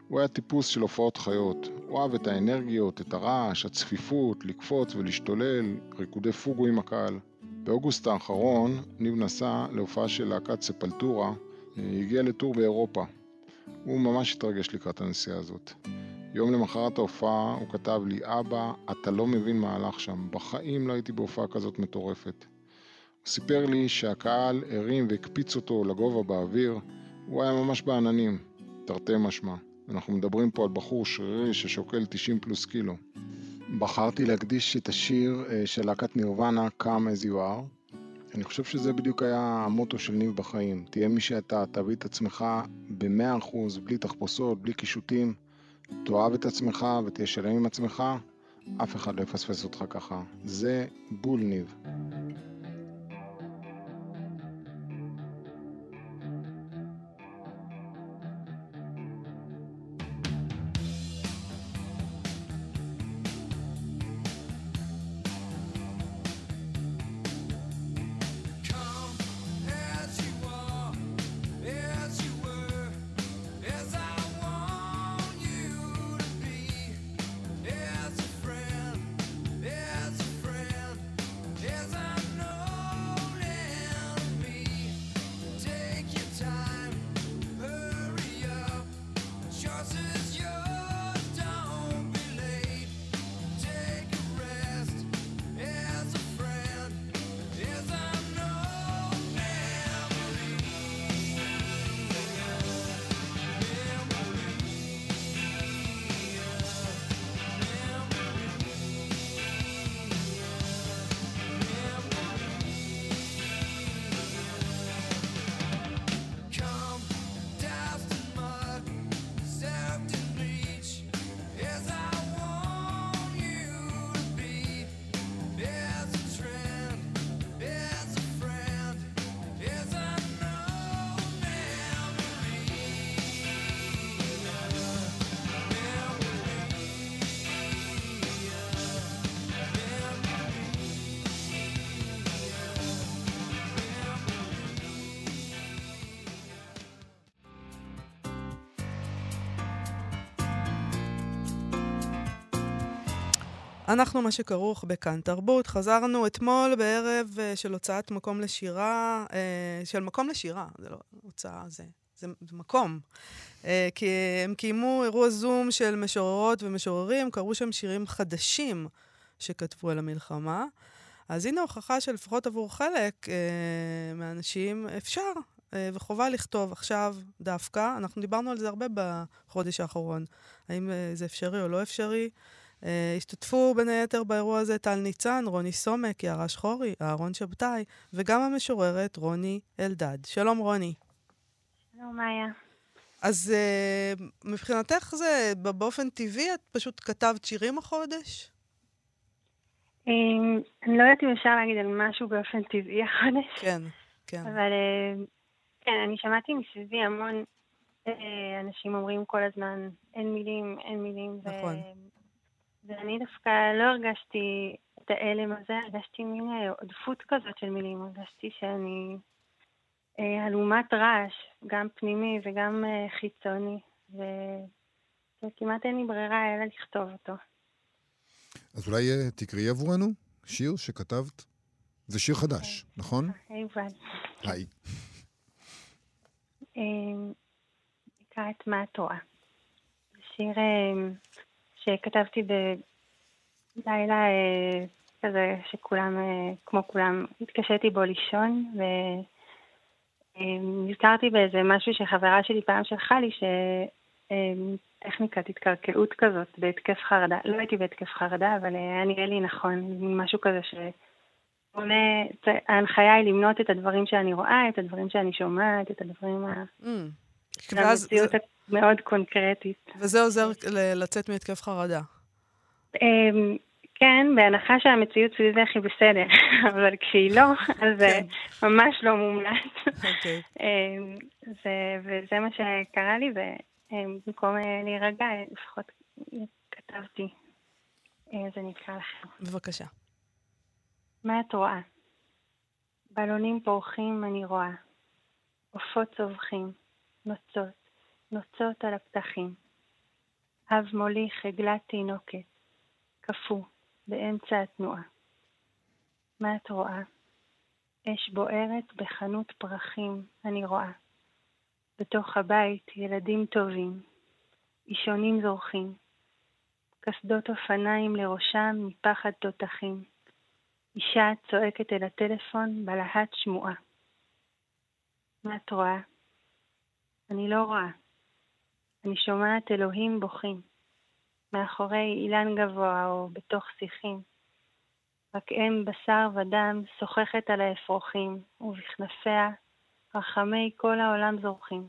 הוא היה טיפוס של הופעות חיות. הוא אהב את האנרגיות, את הרעש, הצפיפות, לקפוץ ולהשתולל, ריקודי פוגו עם הקהל. באוגוסט האחרון ניב נסע להופעה של להקת ספלטורה הגיע לטור באירופה. הוא ממש התרגש לקראת הנסיעה הזאת. יום למחרת ההופעה הוא כתב לי, אבא, אתה לא מבין מה הלך שם. בחיים לא הייתי בהופעה כזאת מטורפת. הוא סיפר לי שהקהל הרים והקפיץ אותו לגובה באוויר. הוא היה ממש בעננים, תרתי משמע. אנחנו מדברים פה על בחור שרירי ששוקל 90 פלוס קילו. בחרתי להקדיש את השיר אה, של להקת נירוונה, Come as you are, אני חושב שזה בדיוק היה המוטו של ניב בחיים. תהיה מי שאתה, תביא את עצמך במאה אחוז, בלי תחפושות, בלי קישוטים. תאהב את עצמך ותהיה שלם עם עצמך, אף אחד לא יפספס אותך ככה. זה בול ניב. אנחנו מה שכרוך בכאן תרבות. חזרנו אתמול בערב אה, של הוצאת מקום לשירה, אה, של מקום לשירה, זה לא הוצאה, זה, זה, זה מקום. אה, כי הם קיימו אירוע זום של משוררות ומשוררים, קראו שם שירים חדשים שכתבו על המלחמה. אז הנה הוכחה שלפחות עבור חלק אה, מהאנשים אפשר וחובה לכתוב עכשיו דווקא. אנחנו דיברנו על זה הרבה בחודש האחרון. האם זה אפשרי או לא אפשרי? Uh, השתתפו בין היתר באירוע הזה טל ניצן, רוני סומק, יערה שחורי, אהרון שבתאי, וגם המשוררת רוני אלדד. שלום רוני. שלום מאיה. אז uh, מבחינתך זה באופן טבעי, את פשוט כתבת שירים החודש? Um, אני לא יודעת אם אפשר להגיד על משהו באופן טבעי החודש. כן, כן. אבל uh, כן, אני שמעתי מסביבי המון אנשים אומרים כל הזמן, אין מילים, אין מילים. נכון. ו... ואני דווקא לא הרגשתי את ההלם הזה, הרגשתי מין אה, עודפות כזאת של מילים, הרגשתי שאני אה, הלומת רעש, גם פנימי וגם אה, חיצוני. וכמעט אין לי ברירה אלא לכתוב אותו. אז אולי תקראי עבורנו שיר שכתבת? זה שיר חדש, נכון? היי יובל. היי. נקרא את מה את רואה. שיר שכתבתי בלילה אה, כזה שכולם, אה, כמו כולם, התקשיתי בו לישון, ונזכרתי אה, באיזה משהו שחברה שלי פעם שלחה לי, שטכניקת התקלקלות כזאת בהתקף חרדה. לא הייתי בהתקף חרדה, אבל היה נראה לי נכון, משהו כזה ש... ההנחיה היא למנות את הדברים שאני רואה, את הדברים שאני שומעת, את הדברים ה... Mm. המציאות מאוד קונקרטית. וזה עוזר לצאת מהתקף חרדה. אמ, כן, בהנחה שהמציאות סביבך היא בסדר, <laughs> אבל כשהיא לא, אז זה כן. ממש לא מומלץ. אוקיי. אמ, וזה מה שקרה לי, ובמקום אה, להירגע, לפחות כתבתי. אה, זה נקרא לכם. בבקשה. מה את רואה? בלונים פורחים אני רואה. עופות צווחים. נוצות. נוצות על הפתחים. אב מוליך עגלת תינוקת, קפוא, באמצע התנועה. מה את רואה? אש בוערת בחנות פרחים, אני רואה. בתוך הבית ילדים טובים, אישונים זורחים, קסדות אופניים לראשם מפחד תותחים. אישה צועקת אל הטלפון בלהט שמועה. מה את רואה? אני לא רואה. אני שומעת אלוהים בוכים, מאחורי אילן גבוה או בתוך שיחים. רק אם בשר ודם שוחחת על האפרוחים, ובכנפיה רחמי כל העולם זורחים.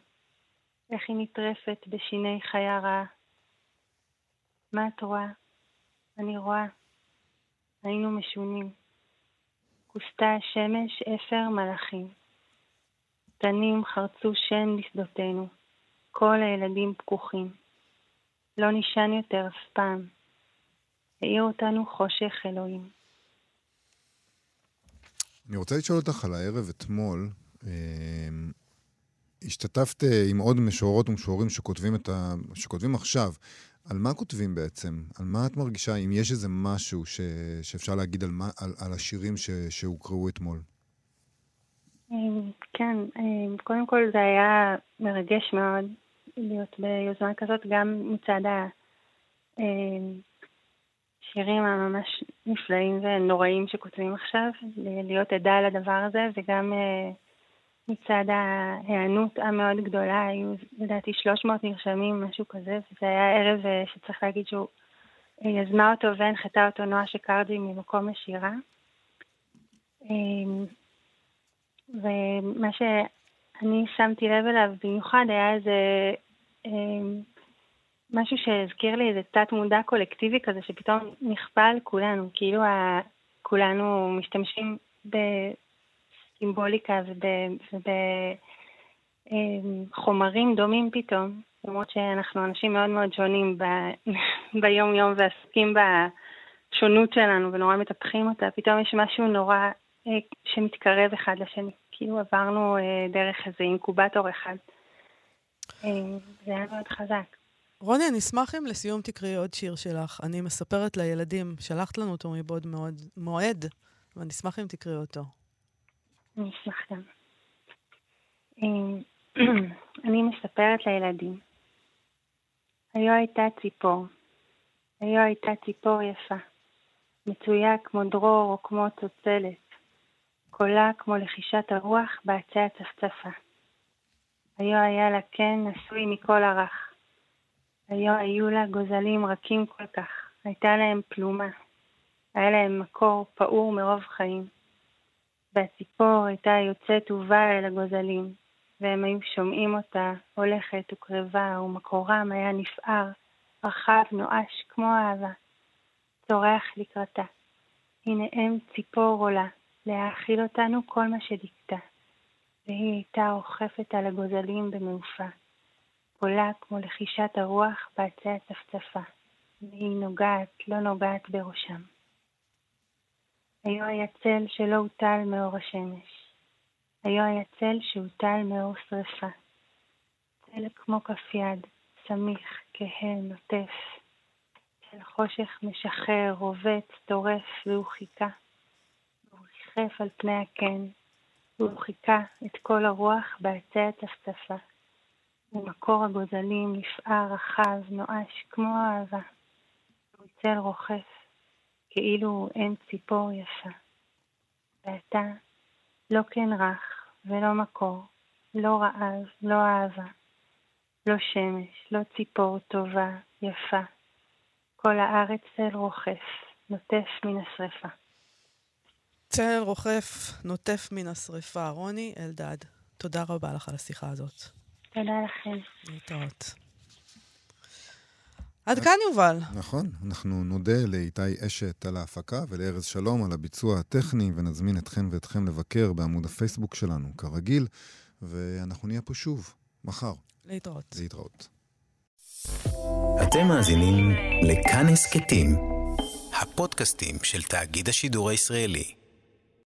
איך היא נטרפת בשיני חיה רעה. מה את רואה? אני רואה. היינו משונים. כוסתה השמש אפר מלאכים. תנים חרצו שן לשדותינו. כל הילדים פקוחים. לא נישן יותר אף פעם. העיר אותנו חושך אלוהים. אני רוצה לשאול אותך על הערב אתמול. אה, השתתפת עם עוד משוררות ומשוררים שכותבים, ה... שכותבים עכשיו. על מה כותבים בעצם? על מה את מרגישה, אם יש איזה משהו ש... שאפשר להגיד על, מה... על... על השירים ש... שהוקראו אתמול? אה, כן, קודם כל זה היה מרגש מאוד. להיות ביוזמה כזאת, גם מצד השירים הממש נפלאים ונוראים שכותבים עכשיו, להיות עדה לדבר הזה, וגם אה, מצד ההיענות המאוד גדולה, היו לדעתי 300 נרשמים, משהו כזה, וזה היה ערב אה, שצריך להגיד שהוא אה, יזמה אותו והנחתה אותו נועה שקרדי ממקום השירה. ומה שאני שמתי לב אליו במיוחד היה איזה אמ, משהו שהזכיר לי איזה תת מודע קולקטיבי כזה שפתאום נכפה על כולנו, כאילו ה... כולנו משתמשים בסימבוליקה ובחומרים דומים פתאום, למרות שאנחנו אנשים מאוד מאוד שונים ב... <laughs> ביום יום ועסוקים בשונות שלנו ונורא מטפחים אותה, פתאום יש משהו נורא שמתקרב אחד לשני, כאילו עברנו אה, דרך איזה אינקובטור אחד. אה, זה היה מאוד חזק. רוני, אני אשמח אם לסיום תקראי עוד שיר שלך. אני מספרת לילדים, שלחת לנו אותו מבעוד מועד ואני אשמח אם תקראי אותו. אני אשמח גם. <clears throat> אני מספרת לילדים. היו הייתה ציפור. היו הייתה ציפור יפה. מצויה כמו דרור או כמו צוצלת. קולה כמו לחישת הרוח בעצי הצפצפה. היו היה לה כן נשוי מכל הרך. היו היו לה גוזלים רכים כל כך. הייתה להם פלומה. היה להם מקור פעור מרוב חיים. והציפור הייתה יוצאת ובאה אל הגוזלים, והם היו שומעים אותה הולכת וקרבה, ומקורם היה נפער, רחב, נואש, כמו אהבה. צורח לקראתה. הנה אם ציפור עולה, להאכיל אותנו כל מה שדיכתה. והיא הייתה אוכפת על הגוזלים במעופה. עולה כמו לחישת הרוח בעצי הצפצפה, והיא נוגעת, לא נוגעת בראשם. היו היה צל שלא הוטל מאור השמש. היו היה צל שהוטל מאור שרפה. צל כמו כף יד, סמיך, כהה, נוטף. צל חושך משחרר, רובץ, טורף, והוא חיכה. ריחף על פני הקן, והוא חיכה את כל הרוח בעצי הצפצפה. ומקור הגוזלים נפער רחב, נואש, כמו אהבה. צל רוחף, כאילו אין ציפור יפה. ואתה לא כן רך ולא מקור, לא רעב, לא אהבה, לא שמש, לא ציפור טובה, יפה. כל הארץ צל רוחף, נוטף מן השרפה. צל רוחף, נוטף מן השרפה. רוני אלדד, תודה רבה לך על השיחה הזאת. תודה לכם. להתראות. עד כאן יובל. נכון, אנחנו נודה לאיתי אשת על ההפקה ולארז שלום על הביצוע הטכני, ונזמין אתכם ואתכם לבקר בעמוד הפייסבוק שלנו, כרגיל, ואנחנו נהיה פה שוב, מחר. להתראות. להתראות. אתם מאזינים לכאן הסכתים, הפודקאסטים של תאגיד השידור הישראלי.